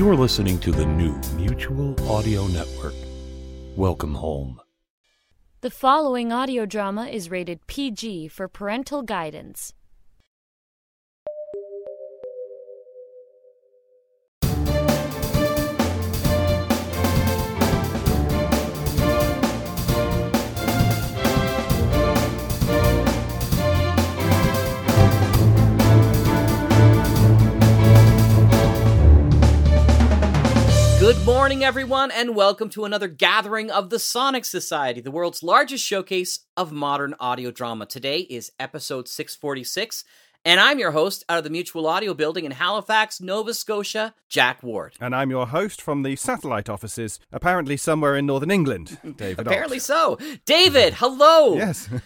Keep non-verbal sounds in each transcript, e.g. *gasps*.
You are listening to the new Mutual Audio Network. Welcome home. The following audio drama is rated PG for parental guidance. Good morning, everyone, and welcome to another gathering of the Sonic Society, the world's largest showcase of modern audio drama. Today is episode 646, and I'm your host out of the Mutual Audio Building in Halifax, Nova Scotia, Jack Ward. And I'm your host from the satellite offices, apparently somewhere in northern England, *laughs* David. Apparently Ott. so. David, hello. Yes. *laughs*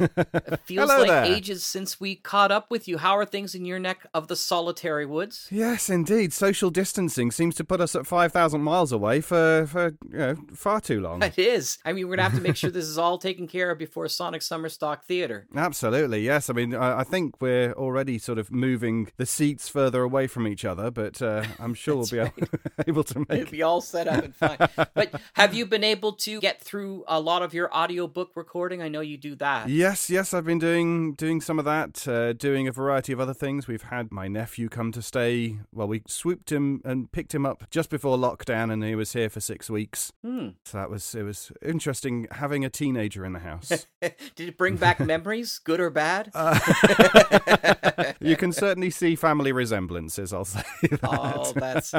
It feels Hello like there. ages since we caught up with you. How are things in your neck of the solitary woods? Yes, indeed. Social distancing seems to put us at 5,000 miles away for, for you know, far too long. *laughs* It is. I mean, we're going to have to make sure this is all taken care of before Sonic Summer Stock Theater. Absolutely, yes. I mean, I, I think we're already sort of moving the seats further away from each other, but uh, I'm *laughs* sure we'll be able, *laughs* able to It'll make be all set up and fine. *laughs* but have you been able to get through a lot of your audiobook recording? I know you do that. Yes, yes, I've been doing doing some of that, uh, doing a variety of other things. We've had my nephew come to stay. Well, we swooped him and picked him up just before lockdown, and he was here for six weeks. Hmm. So that was it was interesting having a teenager in the house. Did it bring back memories, good or bad? Uh, you can certainly see family resemblances. I'll say. *laughs* That. Oh, that's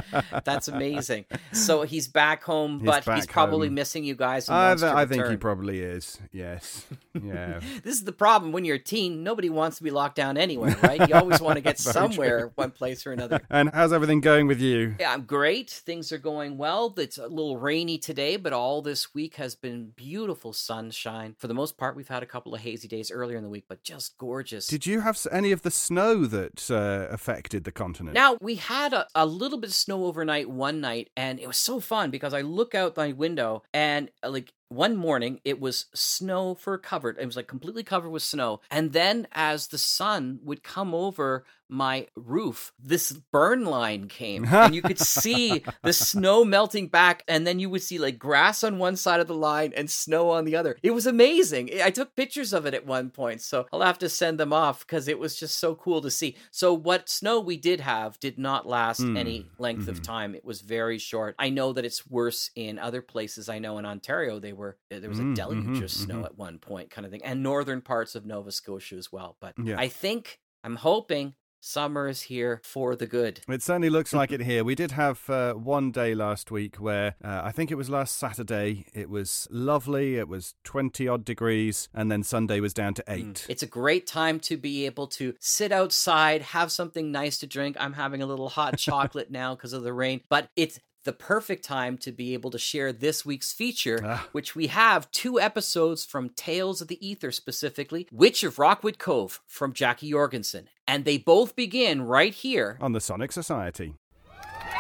that's amazing. So he's back home, He's but he's probably home. missing you guys. I, wants th- I think he probably is. Yes. *laughs* Yeah. This is the problem when you're a teen. Nobody wants to be locked down anywhere, right? You always want to get *laughs* somewhere, one place or another. and how's everything going with you? Yeah, I'm great. Things are going well. It's a little rainy today, but all this week has been beautiful sunshine. For the most part, we've had a couple of hazy days earlier in the week, but just gorgeous. Did you have any of the snow that uh, affected the continent? Now, we had a, a little bit of snow overnight one night, and it was so fun because I look out my window and, uh, like, one morning it was snow for covered. It was like completely covered with snow. And then as the sun would come over my roof, this burn line came *laughs* and you could see the snow melting back. And then you would see like grass on one side of the line and snow on the other. It was amazing. I took pictures of it at one point. So I'll have to send them off because it was just so cool to see. So what snow we did have did not last Hmm. any length of Mhm. time. It was very short. I know that it's worse in other places. I know in Ontario they were there was a Mm, deluge mhm, of snow mhm. at one point, kind of thing, and northern parts of Nova Scotia as well. But Yeah. I think I'm hoping summer is here for the good. It certainly looks like *laughs* it here. We did have uh, one day last week where uh, I think it was last Saturday. It was lovely. It was 20 odd degrees. And then Sunday was down to eight. Mm. It's a great time to be able to sit outside, have something nice to drink. I'm having a little hot *laughs* chocolate now because of the rain, but it's the perfect time to be able to share this week's feature, Ah. which we have two episodes from Tales of the Aether specifically, Witch of Rockwood Cove from Jackie Jorgenson. And they both begin right here. on the Sonic Society.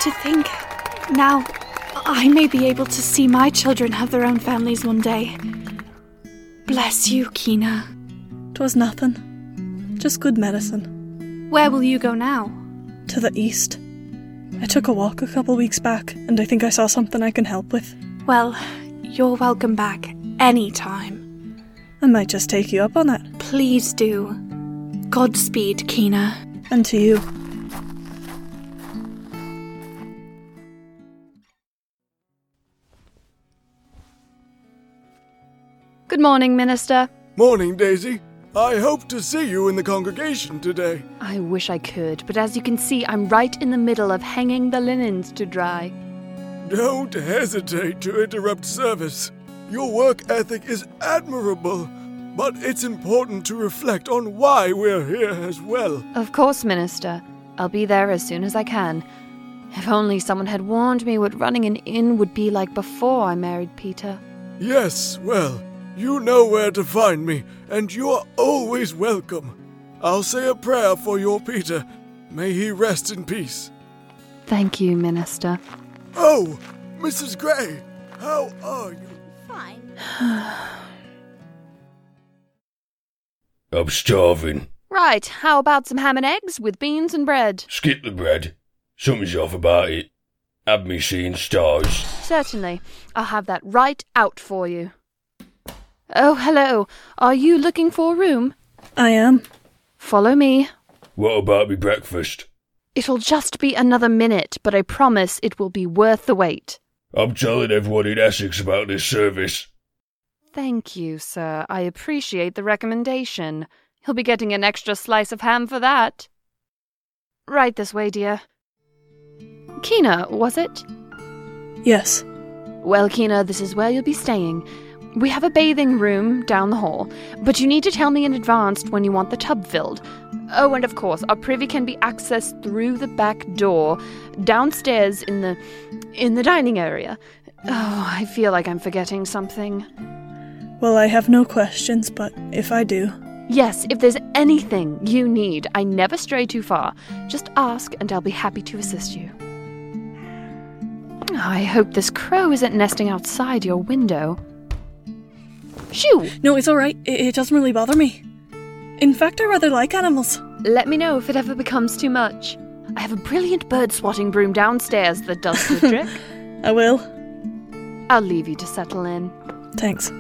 To think, now I may be able to see my children have their own families one day. Bless you, Kina. Twas nothing. Just good medicine. Where will you go now? To the east. I took a walk a couple weeks back, and I think I saw something I can help with. Well, you're welcome back anytime. I might just take you up on it. Please do. Godspeed, Kina. And to you. Good morning, Minister. Morning, Daisy. I hope to see you in the congregation today. I wish I could, but as you can see, I'm right in the middle of hanging the linens to dry. Don't hesitate to interrupt service. Your work ethic is admirable, but it's important to reflect on why we're here as well. Of course, Minister. I'll be there as soon as I can. If only someone had warned me what running an inn would be like before I married Peter. Yes, well, you know where to find me, and you are always welcome. I'll say a prayer for your Peter. May he rest in peace. Thank you, Minister. Oh, Mrs. Gray, how are you? Fine. *sighs* I'm starving. Right, how about some ham and eggs with beans and bread? Skip the bread. Something's off about it. Have me seeing stars. Certainly. I'll have that right out for you. Oh, hello. Are you looking for a room? I am. Follow me. What about me breakfast? It'll just be another minute, but I promise it will be worth the wait. I'm telling everyone in Essex about this service. Thank you, sir. I appreciate the recommendation. He'll be getting an extra slice of ham for that. Right this way, dear. Kina, was it? Yes. Well, Kina, this is where you'll be staying. We have a bathing room down the hall, but you need to tell me in advance when you want the tub filled. Oh, and of course, our privy can be accessed through the back door, downstairs in the in the dining area. Oh, I feel like I'm forgetting something. Well, I have no questions, but if I do. Yes, if there's anything you need, I never stray too far. Just ask and I'll be happy to assist you. I hope this crow isn't nesting outside your window. Shoo! No, it's alright. It, it doesn't really bother me. In fact, I rather like animals. Let me know if it ever becomes too much. I have a brilliant bird swatting broom downstairs that does the *laughs* trick. I will. I'll leave you to settle in. Thanks.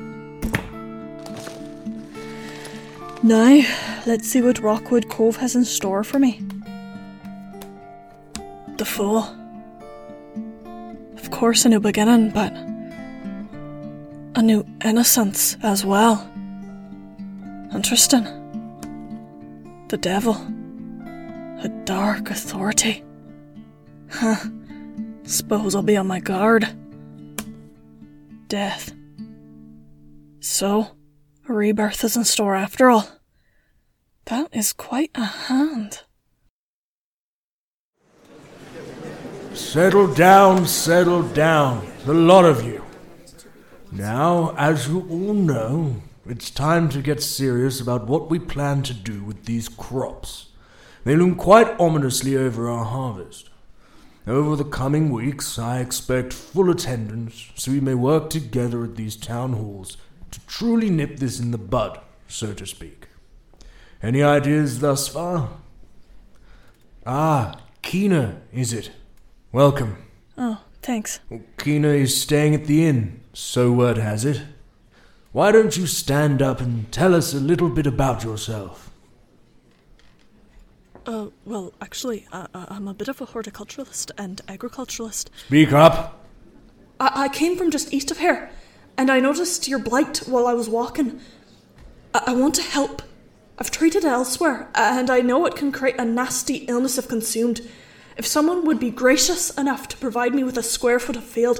Now, let's see what Rockwood Cove has in store for me. The Fool. Of course, a new beginning, but a new innocence as well. Interesting. The devil. A dark authority. Huh. Suppose I'll be on my guard. Death. So, a rebirth is in store after all. That is quite a hand. Settle down, settle down, the lot of you. Now, as you all know, it's time to get serious about what we plan to do with these crops. They loom quite ominously over our harvest. Over the coming weeks, I expect full attendance so we may work together at these town halls to truly nip this in the bud, so to speak. Any ideas thus far? Ah, Kina, is it? Welcome. Oh, thanks. Kina is staying at the inn, so word has it. Why don't you stand up and tell us a little bit about yourself? Uh, well, actually, I, I'm a bit of a horticulturalist and agriculturalist. Speak up. I, I came from just east of here, and I noticed your blight while I was walking. I, I want to help. I've treated it elsewhere, and I know it can create a nasty illness if consumed. If someone would be gracious enough to provide me with a square foot of field,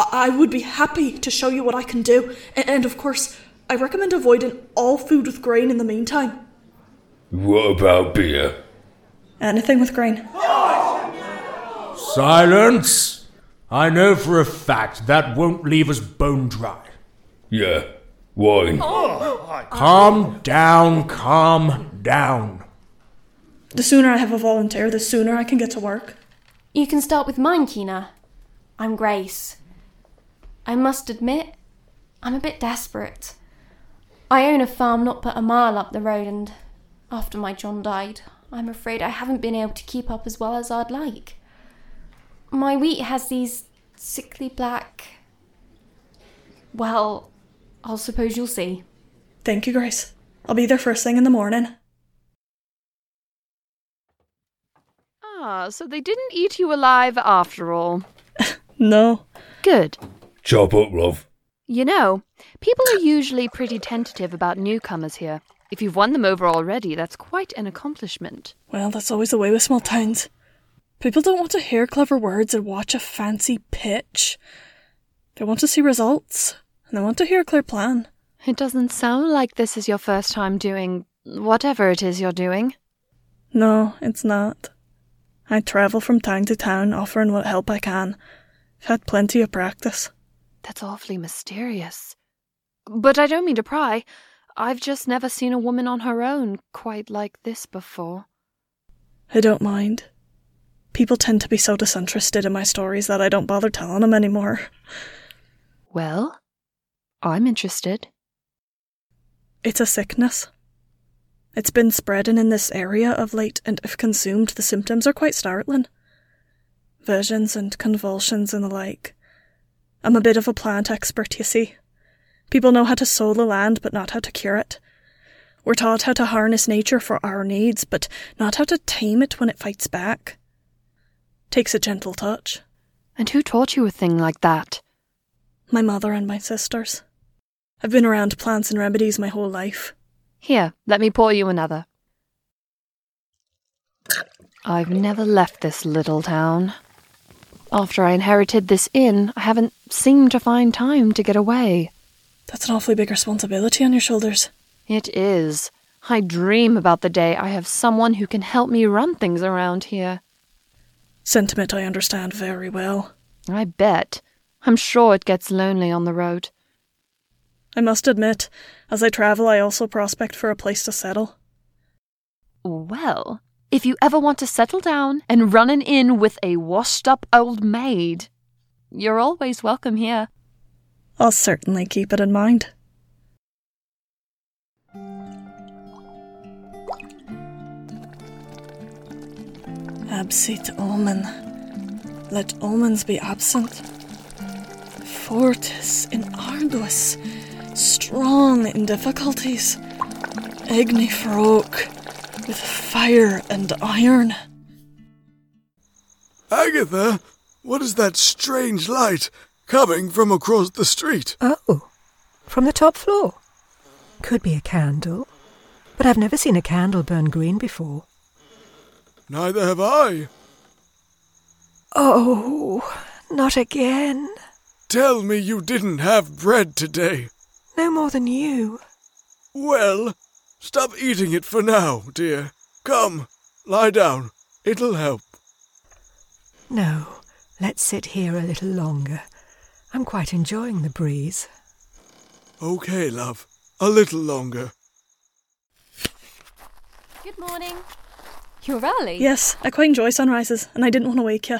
I, I would be happy to show you what I can do. And, and of course, I recommend avoiding all food with grain in the meantime. What about beer? Anything with grain. Silence! I know for a fact that won't leave us bone dry. Yeah, wine. Calm down, calm down. The sooner I have a volunteer, the sooner I can get to work. You can start with mine, Kina. I'm Grace. I must admit, I'm a bit desperate. I own a farm not but a mile up the road, and after my John died, I'm afraid I haven't been able to keep up as well as I'd like. My wheat has these sickly black. Well, I'll suppose you'll see. Thank you, Grace. I'll be there first thing in the morning. Ah, so they didn't eat you alive after all. *laughs* No. Good. Chop up, love. You know, people are usually pretty tentative about newcomers here. If you've won them over already, that's quite an accomplishment. Well, that's always the way with small towns. People don't want to hear clever words and watch a fancy pitch. They want to see results, and they want to hear a clear plan. It doesn't sound like this is your first time doing whatever it is you're doing. No, it's not. I travel from town to town offering what help I can. I've had plenty of practice. That's awfully mysterious. But I don't mean to pry. I've just never seen a woman on her own quite like this before. I don't mind. People tend to be so disinterested in my stories that I don't bother telling them anymore. Well, I'm interested. It's a sickness. It's been spreading in this area of late, and if consumed, the symptoms are quite startling. Visions and convulsions and the like. I'm a bit of a plant expert, you see. People know how to sow the land, but not how to cure it. We're taught how to harness nature for our needs, but not how to tame it when it fights back. Takes a gentle touch. And who taught you a thing like that? My mother and my sisters. I've been around plants and remedies my whole life. Here, let me pour you another. I've never left this little town. After I inherited this inn, I haven't seemed to find time to get away. That's an awfully big responsibility on your shoulders. It is. I dream about the day I have someone who can help me run things around here. Sentiment I understand very well. I bet. I'm sure it gets lonely on the road. I must admit, as I travel, I also prospect for a place to settle. Well, if you ever want to settle down and run an inn with a washed up old maid, you're always welcome here. I'll certainly keep it in mind. Absit omen. Let omens be absent. Fortis in arduis, strong in difficulties. Igni ferroque with fire and iron. Agatha, what is that strange light coming from across the street? Oh, from the top floor. Could be a candle, but I've never seen a candle burn green before. Neither have I. Oh, not again. Tell me you didn't have bread today. No more than you. Well, stop eating it for now, dear. Come, lie down. It'll help. No, let's sit here a little longer. I'm quite enjoying the breeze. Okay, love. A little longer. Good morning. You're early. Yes, I quite enjoy sunrises, and I didn't want to wake you.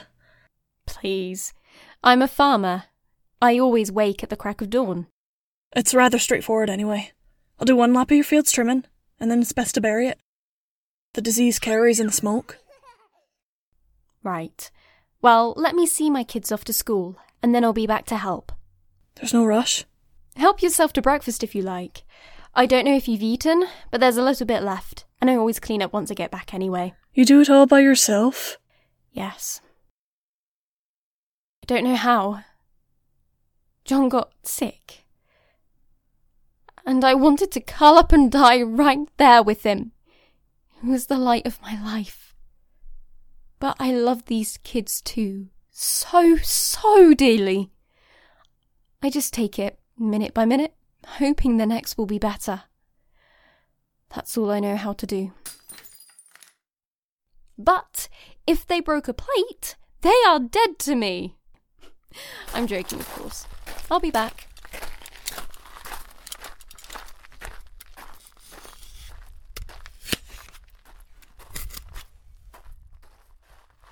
Please. I'm a farmer. I always wake at the crack of dawn. It's rather straightforward anyway. I'll do one lap of your fields trimming, and then it's best to bury it. The disease carries in the smoke. Right. Well, let me see my kids off to school, and then I'll be back to help. There's no rush. Help yourself to breakfast if you like. I don't know if you've eaten, but there's a little bit left, and I always clean up once I get back anyway. You do it all by yourself? Yes. I don't know how. John got sick. And I wanted to curl up and die right there with him. He was the light of my life. But I love these kids too. So, so dearly. I just take it minute by minute, hoping the next will be better. That's all I know how to do. But if they broke a plate, they are dead to me. *laughs* I'm joking, of course. I'll be back.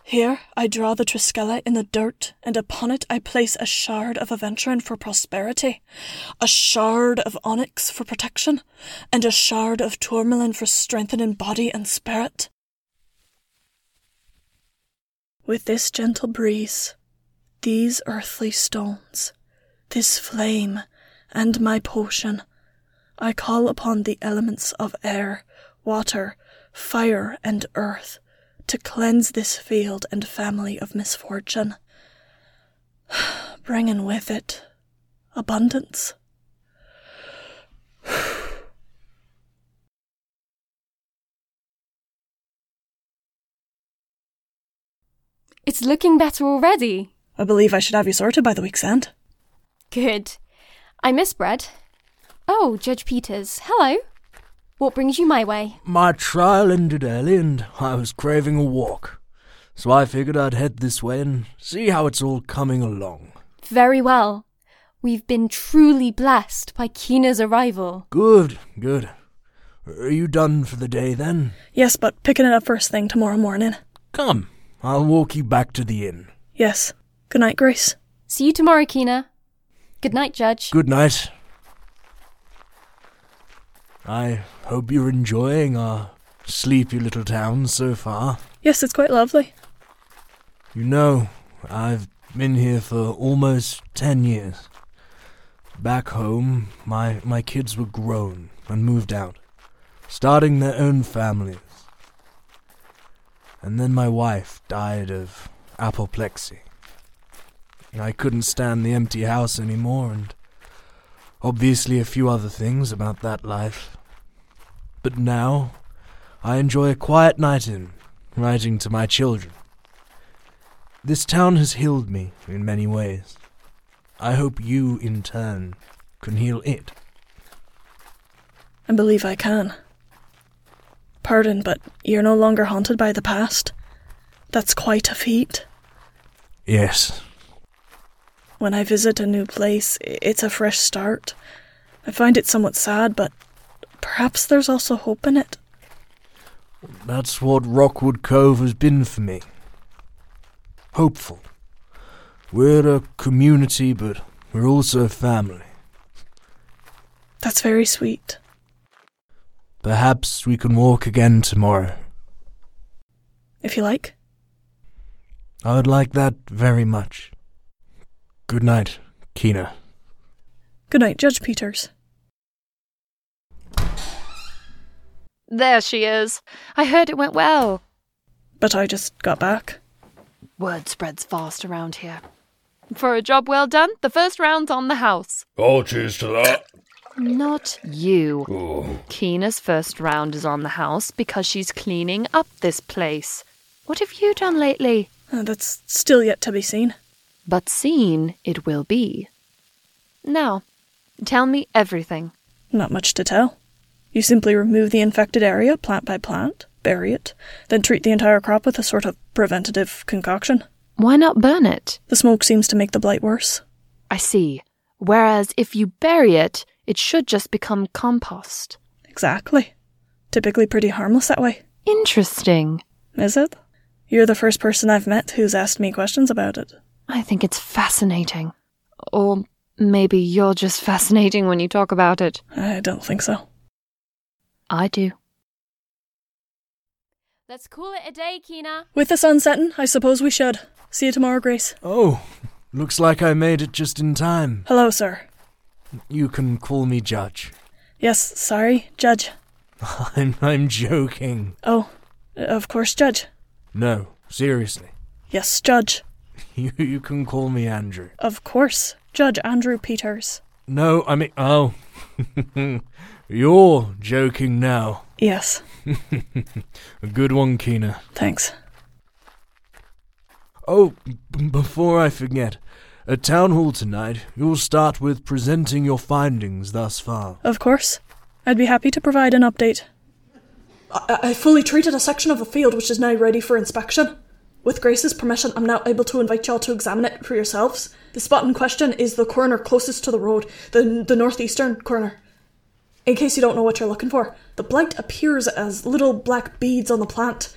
Here I draw the Triskella in the dirt, and upon it I place a shard of aventurine for prosperity, a shard of onyx for protection, and a shard of tourmaline for strengthening body and spirit. With this gentle breeze, these earthly stones, this flame, and my potion, I call upon the elements of air, water, fire, and earth to cleanse this field and family of misfortune, *sighs* bringing with it abundance. *sighs* It's looking better already. I believe I should have you sorted by the week's end. Good. I miss bread. Oh, Judge Peters, hello. What brings you my way? My trial ended early and I was craving a walk. So I figured I'd head this way and see how it's all coming along. Very well. We've been truly blessed by Keena's arrival. Good, good. Are you done for the day then? Yes, but picking it up first thing tomorrow morning. Come, I'll walk you back to the inn. Yes. Good night, Grace. See you tomorrow, Keena. Good night, Judge. Good night. I hope you're enjoying our sleepy little town so far. Yes, it's quite lovely. You know, I've been here for almost ten years. Back home, my, my kids were grown and moved out, starting their own families. And then my wife died of apoplexy. I couldn't stand the empty house anymore, and obviously a few other things about that life. But now, I enjoy a quiet night in, writing to my children. This town has healed me in many ways. I hope you, in turn, can heal it. I believe I can. Pardon, but you're no longer haunted by the past. That's quite a feat. Yes. When I visit a new place, it's a fresh start. I find it somewhat sad, but perhaps there's also hope in it. That's what Rockwood Cove has been for me. Hopeful. We're a community, but we're also a family. That's very sweet. Perhaps we can walk again tomorrow. If you like. I would like that very much. Good night, Keena. Good night, Judge Peters. There she is. I heard it went well. But I just got back. Word spreads fast around here. For a job well done, the first round's on the house. Oh, cheers to that. Not you. Oh. Keena's first round is on the house because she's cleaning up this place. What have you done lately? Uh, that's still yet to be seen. But seen it will be. Now, tell me everything. Not much to tell. You simply remove the infected area plant by plant, bury it, then treat the entire crop with a sort of preventative concoction. Why not burn it? The smoke seems to make the blight worse. I see. Whereas if you bury it, it should just become compost. Exactly. Typically pretty harmless that way. Interesting. Is it? You're the first person I've met who's asked me questions about it. I think it's fascinating. Or maybe you're just fascinating when you talk about it. I don't think so. I do. Let's call it a day, Keena. With the sun setting, I suppose we should. See you tomorrow, Grace. Oh, looks like I made it just in time. Hello, sir. You can call me Judge. Yes, sorry, Judge. *laughs* I'm, I'm joking. Oh, of course, Judge. No, seriously. Yes, Judge. *laughs* You, you can call me Andrew. Of course, Judge Andrew Peters. No, I mean, oh. *laughs* You're joking now. Yes. *laughs* A good one, Keena. Thanks. Oh, b- before I forget, at Town Hall tonight, you'll start with presenting your findings thus far. Of course. I'd be happy to provide an update. I, I fully treated a section of the field which is now ready for inspection. With Grace's permission, I'm now able to invite y'all to examine it for yourselves. The spot in question is the corner closest to the road, the, the northeastern corner. In case you don't know what you're looking for, the blight appears as little black beads on the plant.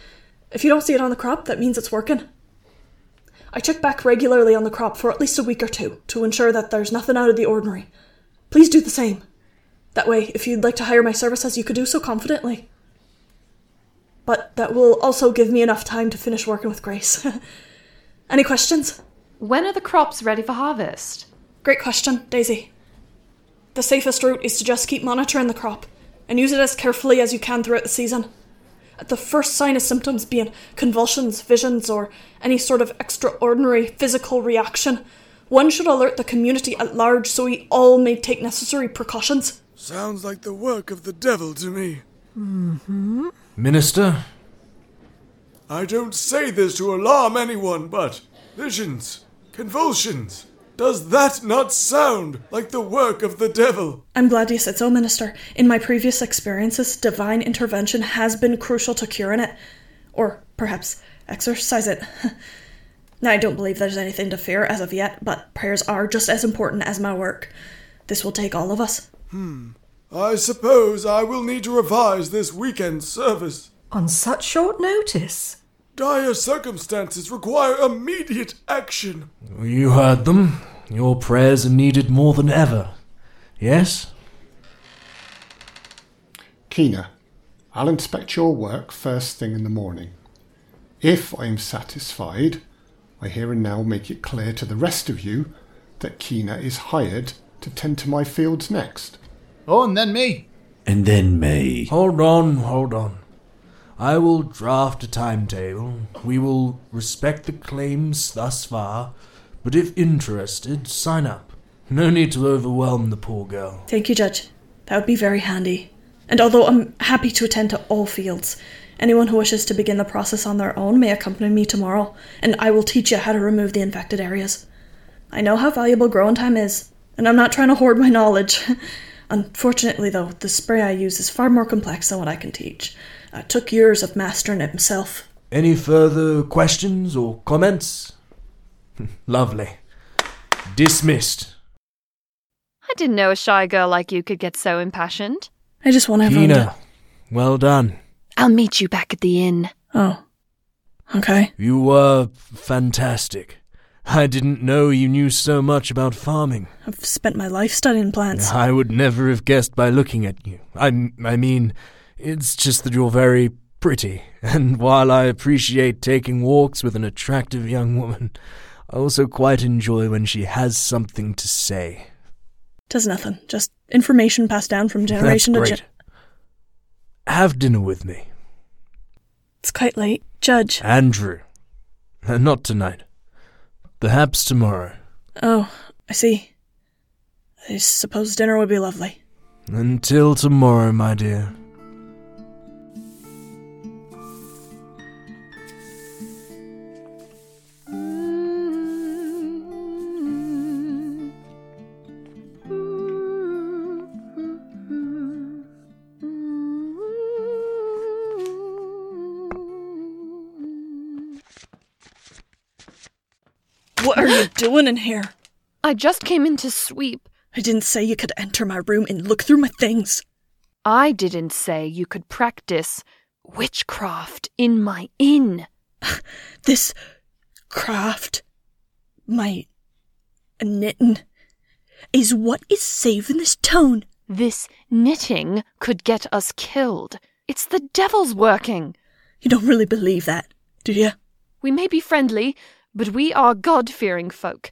If you don't see it on the crop, that means it's working. I check back regularly on the crop for at least a week or two to ensure that there's nothing out of the ordinary. Please do the same. That way, if you'd like to hire my services, you could do so confidently. But that will also give me enough time to finish working with Grace. *laughs* Any questions? When are the crops ready for harvest? Great question, Daisy. The safest route is to just keep monitoring the crop and use it as carefully as you can throughout the season. At the first sign of symptoms being convulsions, visions, or any sort of extraordinary physical reaction, one should alert the community at large so we all may take necessary precautions. Sounds like the work of the devil to me. Mm-hmm. Minister? I don't say this to alarm anyone, but visions, convulsions. Does that not sound like the work of the devil? I'm glad you said so, Minister. In my previous experiences, divine intervention has been crucial to curing it. Or perhaps exorcise it. now, *laughs* I don't believe there's anything to fear as of yet, but prayers are just as important as my work. This will take all of us. Hmm. I suppose I will need to revise this weekend service. On such short notice? Dire circumstances require immediate action. You heard them. Your prayers are needed more than ever. Yes? Kina, I'll inspect your work first thing in the morning. If I am satisfied, I here and now make it clear to the rest of you that Kina is hired to tend to my fields next. Oh, and then me. And then me. Hold on, hold on. I will draft a timetable. We will respect the claims thus far, but if interested, sign up. No need to overwhelm the poor girl. Thank you, Judge. That would be very handy. And although I'm happy to attend to all fields, anyone who wishes to begin the process on their own may accompany me tomorrow, and I will teach you how to remove the infected areas. I know how valuable growing time is, and I'm not trying to hoard my knowledge. *laughs* Unfortunately, though, the spray I use is far more complex than what I can teach. It took years of mastering it myself. Any further questions or comments? Lovely. Dismissed. I didn't know a shy girl like you could get so impassioned. I just want everyone Kina, to. well done. I'll meet you back at the inn. Oh. Okay. You were fantastic. I didn't know you knew so much about farming. I've spent my life studying plants. I would never have guessed by looking at you. I, I mean, it's just that you're very pretty, *laughs* and while I appreciate taking walks with an attractive young woman, I also quite enjoy when she has something to say. Does nothing. Just information passed down from *laughs* generation That's to generation. Have dinner with me. It's quite late. Judge. Andrew. Uh, Not tonight. Perhaps tomorrow. Oh, I see. I suppose dinner would be lovely. Until tomorrow, my dear. Doing in here? I just came in to sweep. I didn't say you could enter my room and look through my things. I didn't say you could practice witchcraft in my inn. *sighs* This craft, my knitting, is what is saving this town. This knitting could get us killed. It's the devil's working. You don't really believe that, do you? We may be friendly, but we are God fearing folk.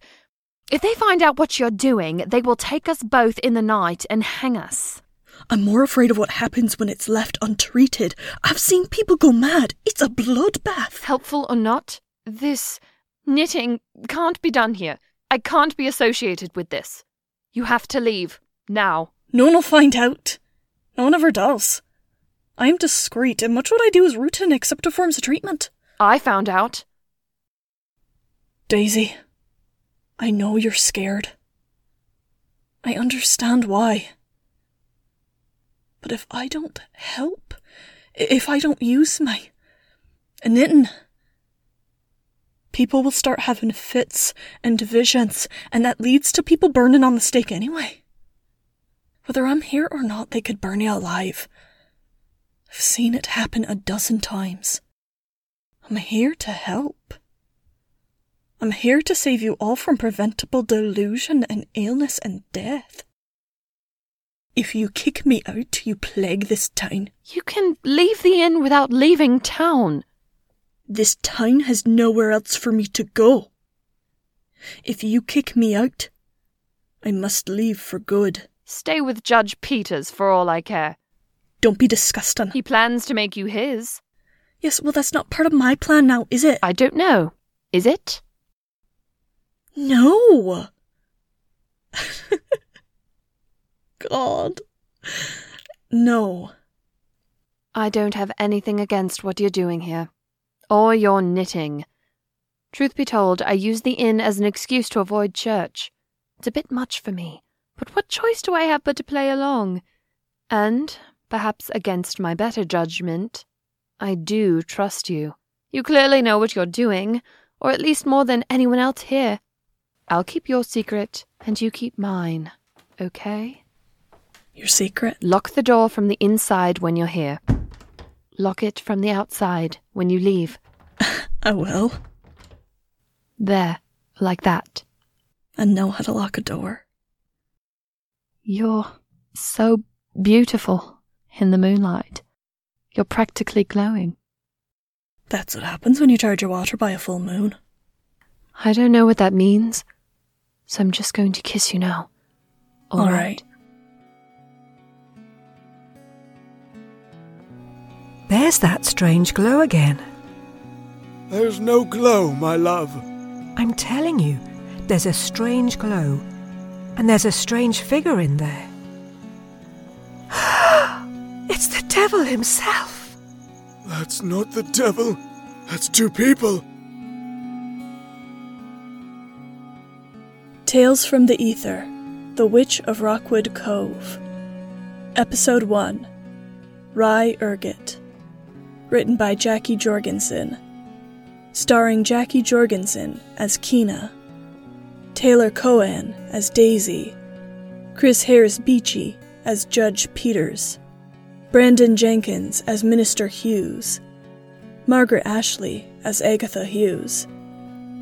If they find out what you're doing, they will take us both in the night and hang us. I'm more afraid of what happens when it's left untreated. I've seen people go mad. It's a bloodbath. Helpful or not, this knitting can't be done here. I can't be associated with this. You have to leave. Now. No one will find out. No one ever does. I am discreet, and much what I do is routine except to forms of treatment. I found out. Daisy, I know you're scared. I understand why. But if I don't help, if I don't use my knitting, people will start having fits and divisions, and that leads to people burning on the stake anyway. Whether I'm here or not, they could burn you alive. I've seen it happen a dozen times. I'm here to help. I'm here to save you all from preventable delusion and illness and death. If you kick me out, you plague this town. You can leave the inn without leaving town. This town has nowhere else for me to go. If you kick me out, I must leave for good. Stay with Judge Peters for all I care. Don't be disgusting. He plans to make you his. Yes, well, that's not part of my plan now, is it? I don't know. Is it? No. *laughs* God. No. I don't have anything against what you're doing here. Or your knitting. Truth be told, I use the inn as an excuse to avoid church. It's a bit much for me, but what choice do I have but to play along? And, perhaps against my better judgment, I do trust you. You clearly know what you're doing, or at least more than anyone else here. I'll keep your secret, and you keep mine, okay? Your secret? Lock the door from the inside when you're here. Lock it from the outside when you leave. *laughs* I will. There, like that. And know how to lock a door. You're so beautiful in the moonlight. You're practically glowing. That's what happens when you charge your water by a full moon. I don't know what that means, so I'm just going to kiss you now. All right. There's that strange glow again. There's no glow, my love. I'm telling you, there's a strange glow. And there's a strange figure in there. *gasps* it's the devil himself. That's not the devil. That's two people. Tales from the Aether The Witch of Rockwood Cove. Episode 1 Rye Ergot. Written by Jackie Jorgenson. Starring Jackie Jorgenson as Kina, Taylor Cohen as Daisy, Chris Harris Beachy as Judge Peters, Brandon Jenkins as Minister Hughes, Margaret Ashley as Agatha Hughes,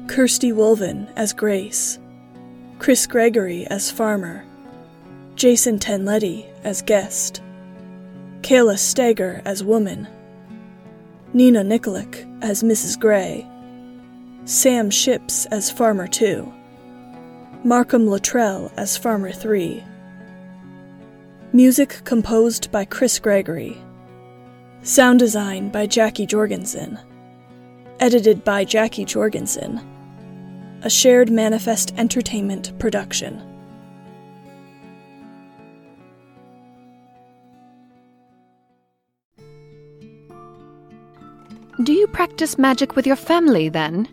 Kirsty Wolven as Grace, Chris Gregory as Farmer, Jason Tenletty as Guest, Kayla Stager as Woman, Nina Nikolic as Mrs. Gray, Sam Ships as Farmer 2, Markham Luttrell as Farmer 3. Music composed by Chris Gregory. Sound design by Jackie Jorgenson. Edited by Jackie Jorgenson. A shared Manifest Entertainment production. Do you practice magic with your family then?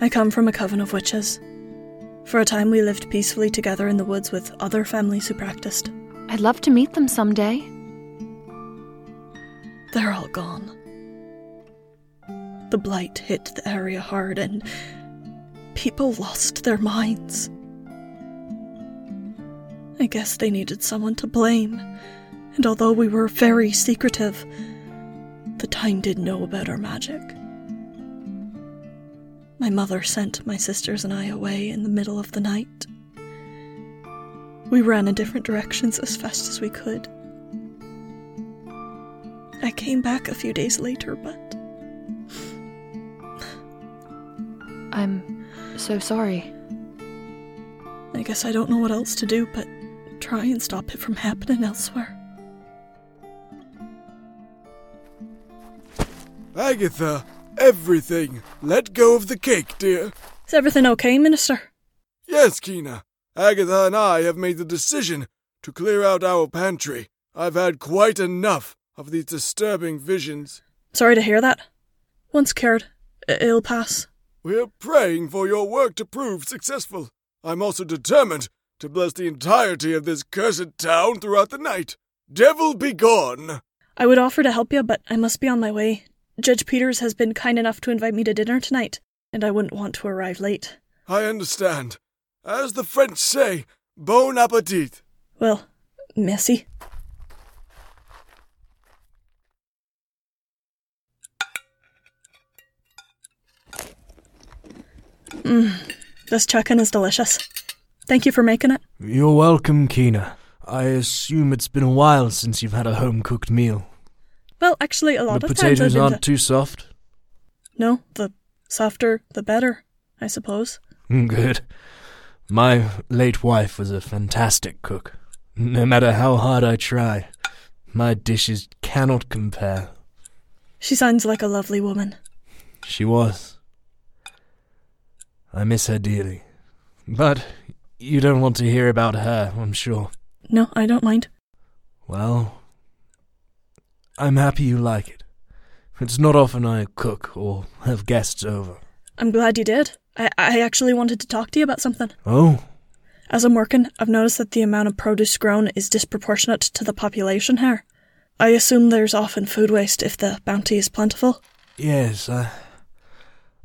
I come from a coven of witches. For a time, we lived peacefully together in the woods with other families who practiced. I'd love to meet them someday. They're all gone. The blight hit the area hard, and people lost their minds. I guess they needed someone to blame, and although we were very secretive, the time did know about our magic. My mother sent my sisters and I away in the middle of the night. We ran in different directions as fast as we could. I came back a few days later, but. I'm so sorry. I guess I don't know what else to do but try and stop it from happening elsewhere. Agatha, everything. Let go of the cake, dear. Is everything okay, Minister? Yes, Kina. Agatha and I have made the decision to clear out our pantry. I've had quite enough of these disturbing visions. Sorry to hear that. Once cured, it'll pass. We're praying for your work to prove successful. I'm also determined to bless the entirety of this cursed town throughout the night. Devil be gone! I would offer to help you, but I must be on my way. Judge Peters has been kind enough to invite me to dinner tonight, and I wouldn't want to arrive late. I understand. As the French say, bon appetit. Well, merci. Mmm, this chicken is delicious. Thank you for making it. You're welcome, Kina. I assume it's been a while since you've had a home cooked meal. Well, actually, a lot the of times I've potatoes aren't to- too soft. No, the softer the better, I suppose. Mm, good. My late wife was a fantastic cook. No matter how hard I try, my dishes cannot compare. She sounds like a lovely woman. She was. I miss her dearly. But you don't want to hear about her, I'm sure. No, I don't mind. Well, I'm happy you like it. It's not often I cook or have guests over. I'm glad you did. I, I actually wanted to talk to you about something. Oh, As I'm working, I've noticed that the amount of produce grown is disproportionate to the population here. I assume there's often food waste if the bounty is plentiful. Yes, I,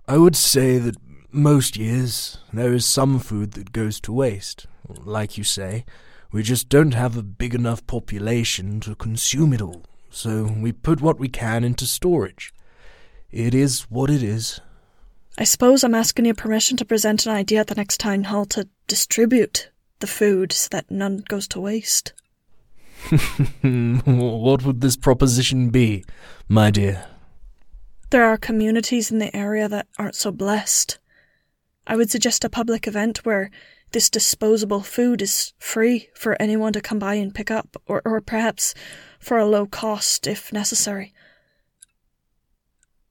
I would say that most years there is some food that goes to waste. Like you say, we just don't have a big enough population to consume it all, so we put what we can into storage. It is what it is. I suppose I'm asking your permission to present an idea at the next town hall to distribute the food so that none goes to waste. *laughs* what would this proposition be, my dear? There are communities in the area that aren't so blessed. I would suggest a public event where this disposable food is free for anyone to come by and pick up, or, or perhaps for a low cost if necessary.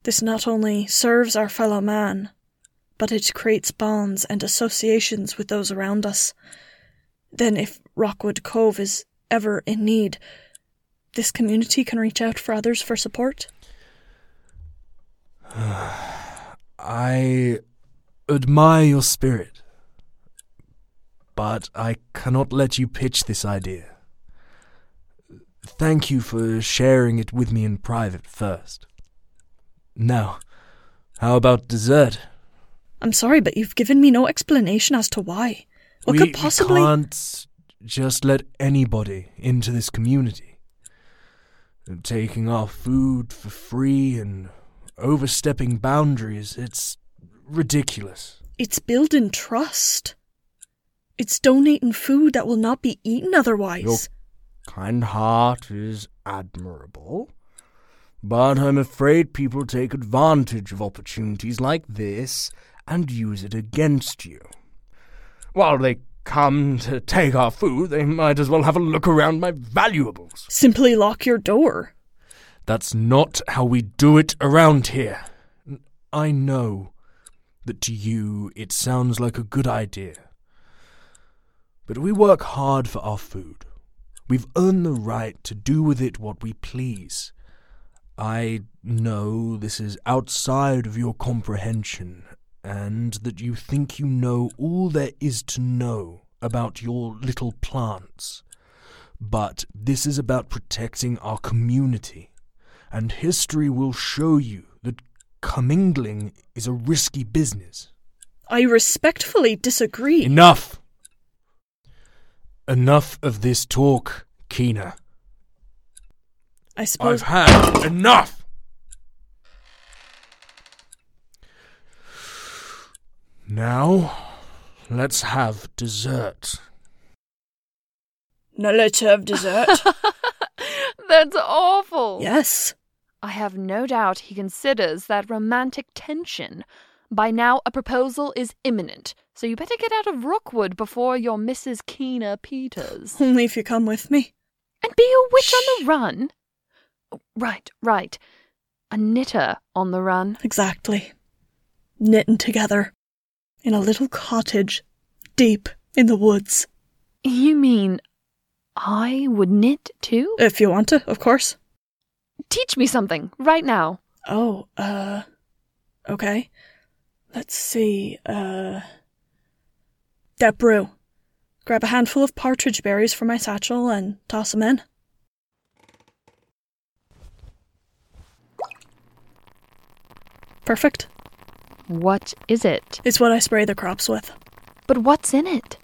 This not only serves our fellow man, but it creates bonds and associations with those around us. Then, if Rockwood Cove is ever in need, this community can reach out for others for support. *sighs* I admire your spirit, but I cannot let you pitch this idea. Thank you for sharing it with me in private first. Now, how about dessert? I'm sorry, but you've given me no explanation as to why. What we, could possibly. we can't just let anybody into this community. Taking our food for free and overstepping boundaries, it's ridiculous. It's building trust. It's donating food that will not be eaten otherwise. Your kind heart is admirable, but I'm afraid people take advantage of opportunities like this and use it against you. While they come to take our food, they might as well have a look around my valuables. Simply lock your door. That's not how we do it around here. I know that to you it sounds like a good idea. But we work hard for our food. We've earned the right to do with it what we please. I know this is outside of your comprehension, and that you think you know all there is to know about your little plants. But this is about protecting our community, and history will show you that commingling is a risky business. I respectfully disagree. Enough! Enough of this talk, Kina. I suppose. I've had enough! Now, let's have dessert. Now let's have dessert. *laughs* That's awful. yes. I have no doubt he considers that romantic tension. By now, a proposal is imminent, so you better get out of Rockwood before you're Mrs. Kina Peters. *laughs* Only if you come with me. And be a witch on the run? Oh, Right, right. A knitter on the run. Exactly. Knitting together. In a little cottage. Deep in the woods. You mean I would knit too? If you want to, of course. Teach me something right now. Oh, uh. Okay. Let's see, uh. That brew. Grab a handful of partridge berries from my satchel and toss them in. Perfect. What is it? It's what I spray the crops with. But what's in it?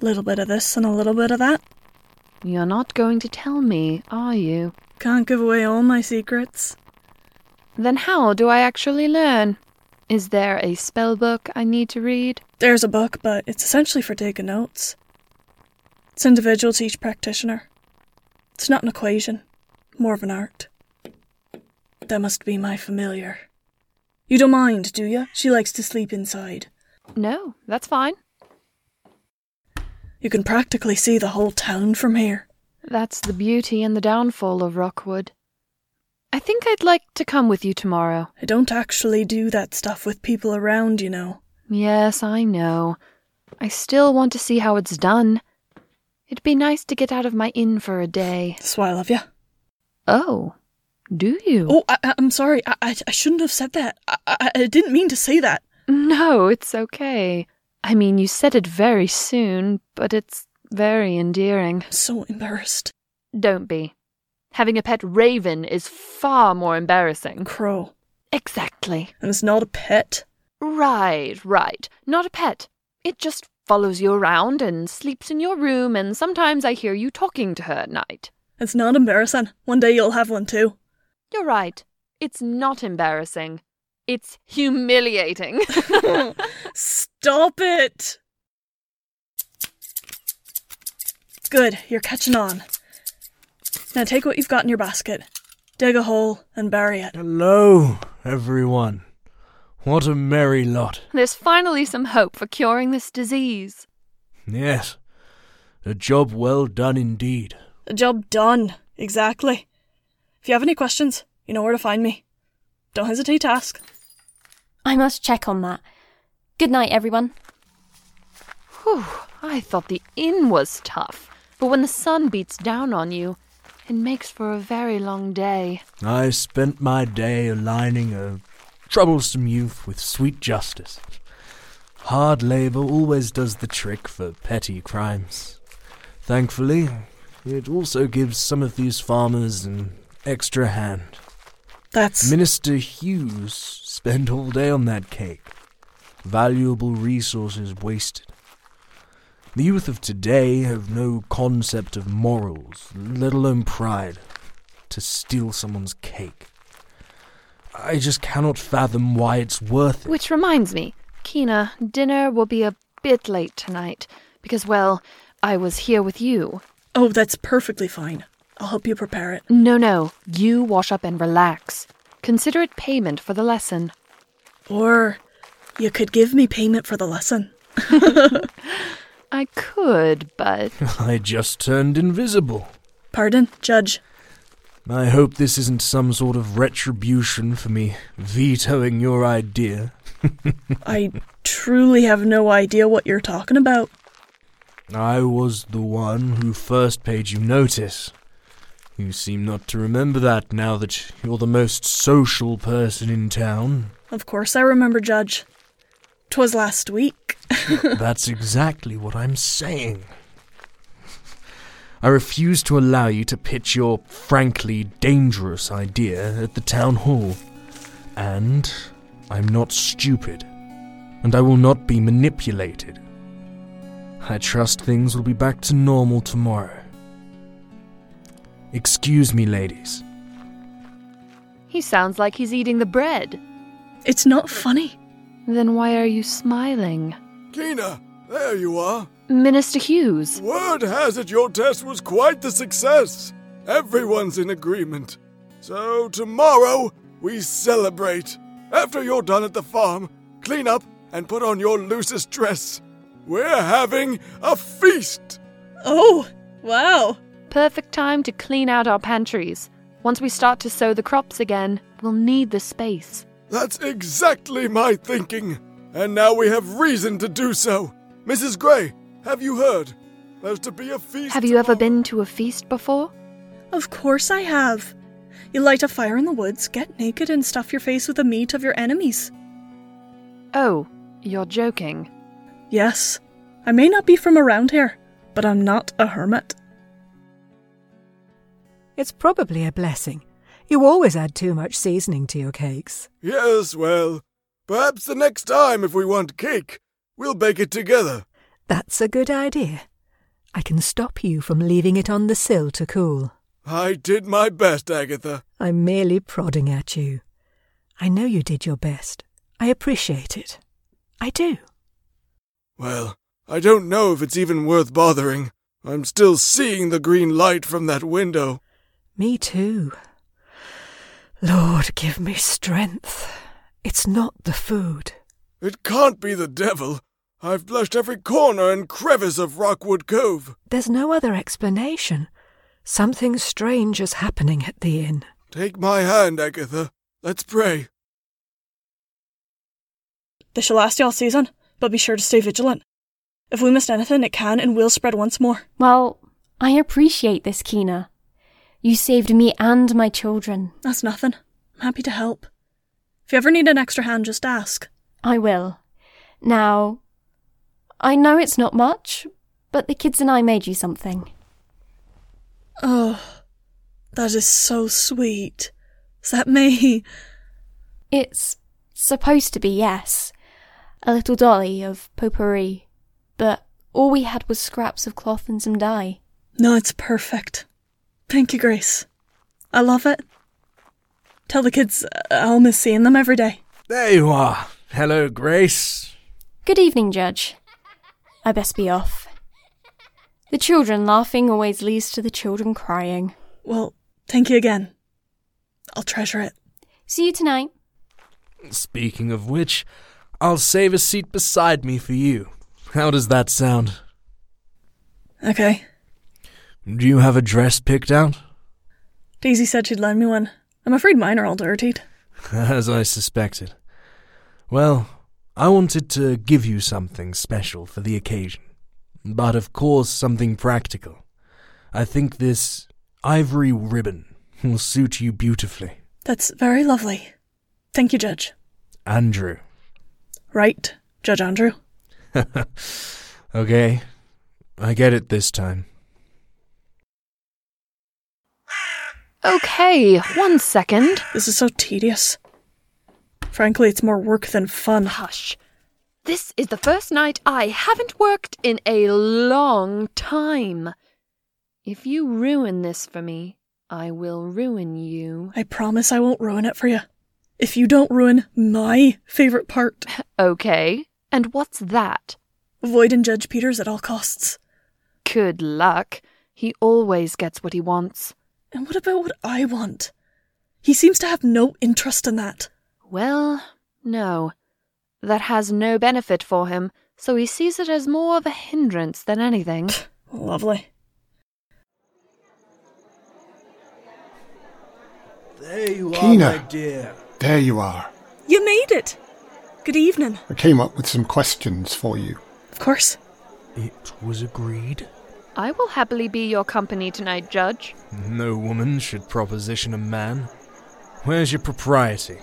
A little bit of this and a little bit of that. You're not going to tell me, are you? Can't give away all my secrets. Then how do I actually learn? Is there a spell book I need to read? There's a book, but it's essentially for taking notes. It's individual to each practitioner. It's not an equation, more of an art. That must be my familiar. You don't mind, do you? She likes to sleep inside. No, that's fine. You can practically see the whole town from here. That's the beauty and the downfall of Rockwood. I think I'd like to come with you tomorrow. I don't actually do that stuff with people around, you know. Yes, I know. I still want to see how it's done. It'd be nice to get out of my inn for a day. That's why I love you. Oh, do you? Oh, I, I'm sorry. I, I, I shouldn't have said that. I, I, I didn't mean to say that. No, it's okay. I mean, you said it very soon, but it's very endearing. So embarrassed. Don't be. Having a pet raven is far more embarrassing. Crow. Exactly. And it's not a pet. Right, right. Not a pet. It just follows you around and sleeps in your room, and sometimes I hear you talking to her at night. It's not embarrassing. One day you'll have one too. You're right. It's not embarrassing. It's humiliating. *laughs* *laughs* Stop it! Good, you're catching on. Now take what you've got in your basket, dig a hole, and bury it. Hello, everyone. What a merry lot. There's finally some hope for curing this disease. Yes, a job well done indeed. A job done, exactly. If you have any questions, you know where to find me. Don't hesitate to ask. I must check on that. Good night, everyone. Whew, I thought the inn was tough, but when the sun beats down on you, it makes for a very long day. I spent my day aligning a troublesome youth with sweet justice. Hard labour always does the trick for petty crimes. Thankfully, it also gives some of these farmers an extra hand. That's. Minister Hughes spent all day on that cake. Valuable resources wasted. The youth of today have no concept of morals, let alone pride, to steal someone's cake. I just cannot fathom why it's worth it. Which reminds me, Kina, dinner will be a bit late tonight, because, well, I was here with you. Oh, that's perfectly fine. I'll help you prepare it. No, no, you wash up and relax. Consider it payment for the lesson. Or you could give me payment for the lesson. *laughs* *laughs* I could, but. *laughs* I just turned invisible. Pardon, Judge. I hope this isn't some sort of retribution for me vetoing your idea. *laughs* I truly have no idea what you're talking about. I was the one who first paid you notice. You seem not to remember that now that you're the most social person in town. Of course I remember, Judge. 'Twas last week. That's exactly what I'm saying. I refuse to allow you to pitch your frankly dangerous idea at the town hall. And I'm not stupid. And I will not be manipulated. I trust things will be back to normal tomorrow. Excuse me, ladies. He sounds like he's eating the bread. It's not funny. Then why are you smiling? Kina, there you are. Minister Hughes. Word has it your test was quite the success. Everyone's in agreement. So tomorrow we celebrate. After you're done at the farm, clean up and put on your loosest dress. We're having a feast. Oh, wow. Perfect time to clean out our pantries. Once we start to sow the crops again, we'll need the space. That's exactly my thinking. And now we have reason to do so. Mrs. Gray, have you heard? There's to be a feast. Have you ever been to a feast before? Of course I have. You light a fire in the woods, get naked, and stuff your face with the meat of your enemies. Oh, you're joking. Yes. I may not be from around here, but I'm not a hermit. It's probably a blessing. You always add too much seasoning to your cakes. Yes, well, perhaps the next time if we want cake, we'll bake it together. That's a good idea. I can stop you from leaving it on the sill to cool. I did my best, Agatha. I'm merely prodding at you. I know you did your best. I appreciate it. I do. Well, I don't know if it's even worth bothering. I'm still seeing the green light from that window. Me too. Lord, give me strength. It's not the food. It can't be the devil. I've blushed every corner and crevice of Rockwood Cove. There's no other explanation. Something strange is happening at the inn. Take my hand, Agatha. Let's pray. This shall last y'all season, but be sure to stay vigilant. If we missed anything, it can and will spread once more. Well, I appreciate this, Kina. You saved me and my children. That's nothing. I'm happy to help. If you ever need an extra hand, just ask. I will. Now, I know it's not much, but the kids and I made you something. Oh, that is so sweet. Is that me? It's supposed to be yes. A little dolly of potpourri. But all we had was scraps of cloth and some dye. No, it's perfect. Thank you, Grace. I love it. Tell the kids uh, I'll miss seeing them every day. There you are. Hello, Grace. Good evening, Judge. I best be off. The children laughing always leads to the children crying. Well, thank you again. I'll treasure it. See you tonight. Speaking of which, I'll save a seat beside me for you. How does that sound? Okay. Do you have a dress picked out? Daisy said she'd lend me one. I'm afraid mine are all dirtied. *laughs* As I suspected. Well, I wanted to give you something special for the occasion. But of course, something practical. I think this ivory ribbon will suit you beautifully. That's very lovely. Thank you, Judge. Andrew. Right, Judge Andrew. *laughs* okay, I get it this time. Okay, one second. This is so tedious. Frankly, it's more work than fun. Hush. This is the first night I haven't worked in a long time. If you ruin this for me, I will ruin you. I promise I won't ruin it for you. If you don't ruin my favourite part. *laughs* Okay, and what's that? Avoiding Judge Peters at all costs. Good luck. He always gets what he wants. And what about what I want? He seems to have no interest in that. Well, no. That has no benefit for him, so he sees it as more of a hindrance than anything. Lovely. There you Kina. are, my dear. There you are. You made it. Good evening. I came up with some questions for you. Of course. It was agreed. I will happily be your company tonight, Judge. No woman should proposition a man. Where's your propriety?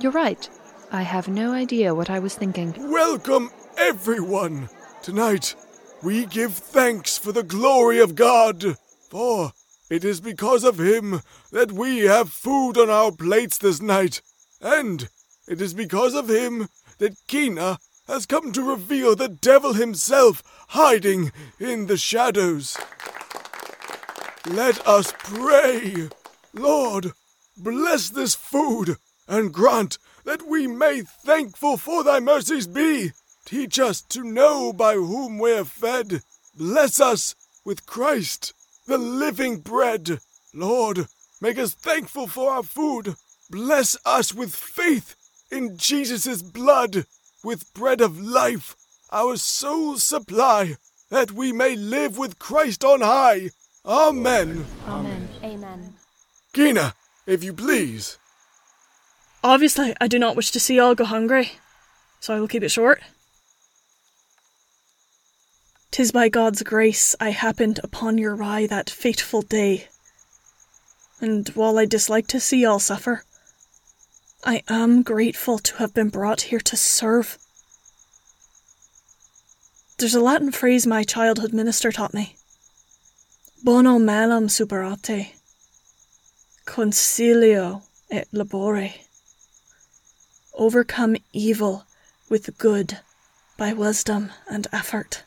You're right. I have no idea what I was thinking. Welcome, everyone. Tonight, we give thanks for the glory of God, for it is because of Him that we have food on our plates this night, and it is because of Him that Kina has come to reveal the devil himself hiding in the shadows. Let us pray. Lord, bless this food and grant that we may thankful for thy mercies be. Teach us to know by whom we're fed. Bless us with Christ, the living bread. Lord, make us thankful for our food. Bless us with faith in Jesus' blood, with bread of life, our soul's supply, that we may live with Christ on high. Amen. Amen. Amen. Gina, if you please. Obviously, I do not wish to see you all go hungry, so I will keep it short. Tis by God's grace I happened upon your rye that fateful day. And while I dislike to see all suffer, I am grateful to have been brought here to serve. There's a Latin phrase my childhood minister taught me. Bono malum superate, consilio et labore. Overcome evil with good by wisdom and effort.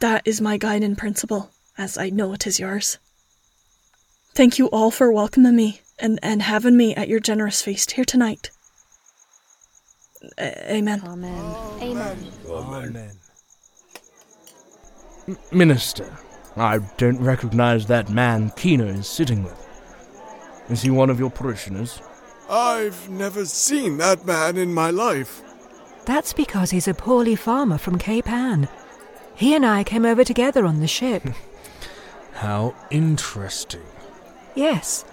That is my guiding principle, as I know it is yours. Thank you all for welcoming me and, and having me at your generous feast here tonight. A- amen. Amen. Amen. Amen. M- Minister, I don't recognize that man Keener is sitting with. Is he one of your parishioners? I've never seen that man in my life. That's because he's a poorly farmer from Cape Ann. He and I came over together on the ship. *laughs* How interesting. yes.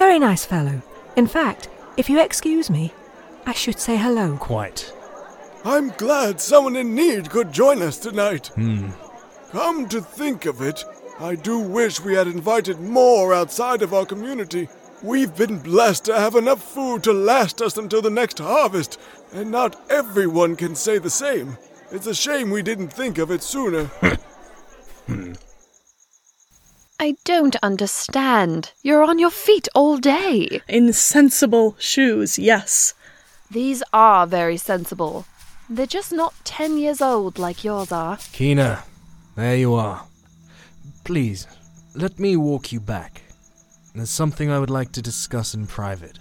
Very nice fellow. In fact, if you excuse me, I should say hello. Quite. I'm glad someone in need could join us tonight. Hmm. Come to think of it, I do wish we had invited more outside of our community. We've been blessed to have enough food to last us until the next harvest, and not everyone can say the same. It's a shame we didn't think of it sooner. *laughs* I don't understand. You're on your feet all day. Insensible shoes, yes. These are very sensible. They're just not ten years old like yours are. Kina, there you are. Please, let me walk you back. There's something I would like to discuss in private.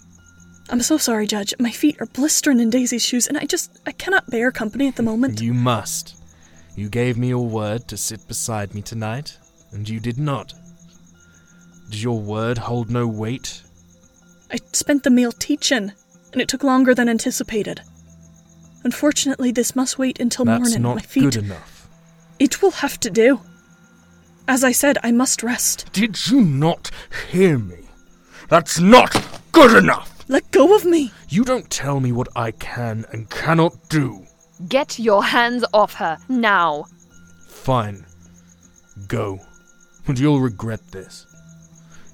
I'm so sorry, Judge. My feet are blistering in Daisy's shoes, and I just I cannot bear company at the moment. You must. You gave me your word to sit beside me tonight, and you did not. Does your word hold no weight? I spent the meal teaching, and it took longer than anticipated. Unfortunately, this must wait until That's morning. not My feet. good enough. It will have to do. As I said, I must rest. Did you not hear me? That's not good enough! Let go of me! You don't tell me what I can and cannot do. Get your hands off her, now. Fine. Go. And you'll regret this.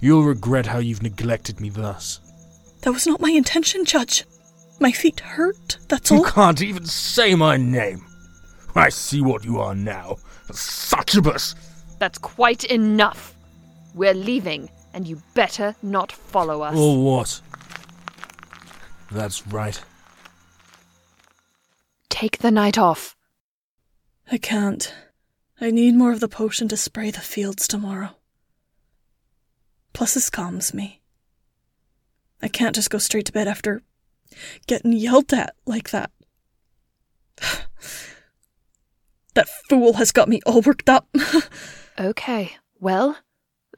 You'll regret how you've neglected me thus. That was not my intention, Judge. My feet hurt, that's all. You can't even say my name. I see what you are now. A succubus! That's quite enough. We're leaving, and you better not follow us. Or what? That's right. Take the night off. I can't. I need more of the potion to spray the fields tomorrow. Plus, this calms me. I can't just go straight to bed after getting yelled at like that. *sighs* that fool has got me all worked up. *laughs* Okay, well,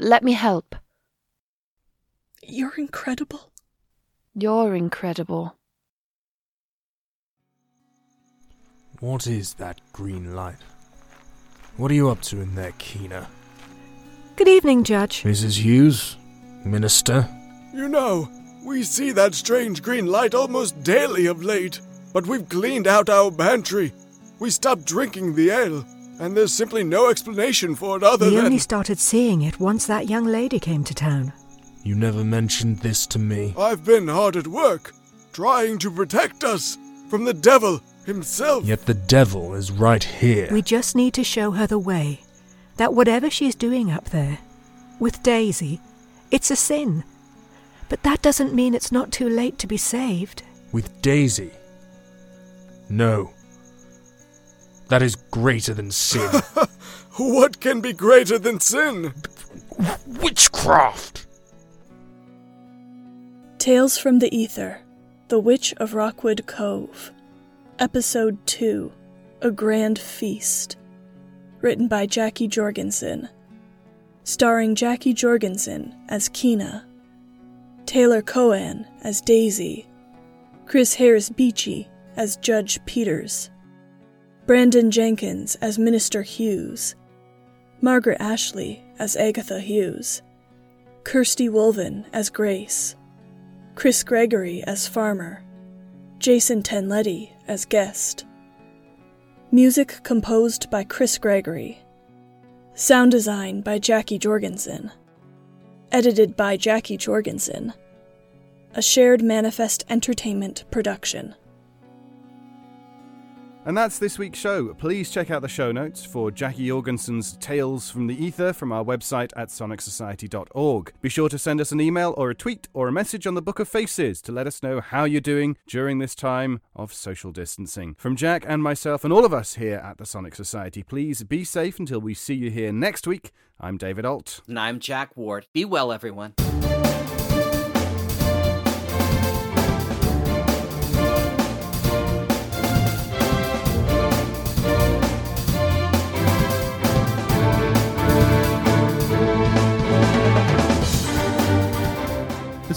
let me help. You're incredible. You're incredible. What is that green light? What are you up to in there, Kina? Good evening, Judge. Mrs. Hughes? Minister? You know, we see that strange green light almost daily of late, but we've cleaned out our pantry. We stopped drinking the ale, and there's simply no explanation for it other we than. only started seeing it once that young lady came to town. You never mentioned this to me. I've been hard at work, trying to protect us from the devil himself. Yet the devil is right here. We just need to show her the way. That whatever she's doing up there, with Daisy, it's a sin. But that doesn't mean it's not too late to be saved. With Daisy? No. That is greater than sin. *laughs* What can be greater than sin? Witchcraft! Tales from the Aether The Witch of Rockwood Cove. Episode 2 A Grand Feast. Written by Jackie Jorgenson. Starring Jackie Jorgenson as Kina, Taylor Cohen as Daisy, Chris Harris Beachy as Judge Peters, Brandon Jenkins as Minister Hughes, Margaret Ashley as Agatha Hughes, Kirsty Wolven as Grace, Chris Gregory as Farmer, Jason Tenletty as Guest. Music composed by Chris Gregory. Sound design by Jackie Jorgenson. Edited by Jackie Jorgenson. A shared Manifest Entertainment production. And that's this week's show. Please check out the show notes for Jackie Jorgenson's Tales from the Aether from our website at sonicsociety.org. Be sure to send us an email or a tweet or a message on the Book of Faces to let us know how you're doing during this time of social distancing. From Jack and myself and all of us here at the Sonic Society, please be safe until we see you here next week. I'm David Ault. And I'm Jack Ward. Be well, everyone.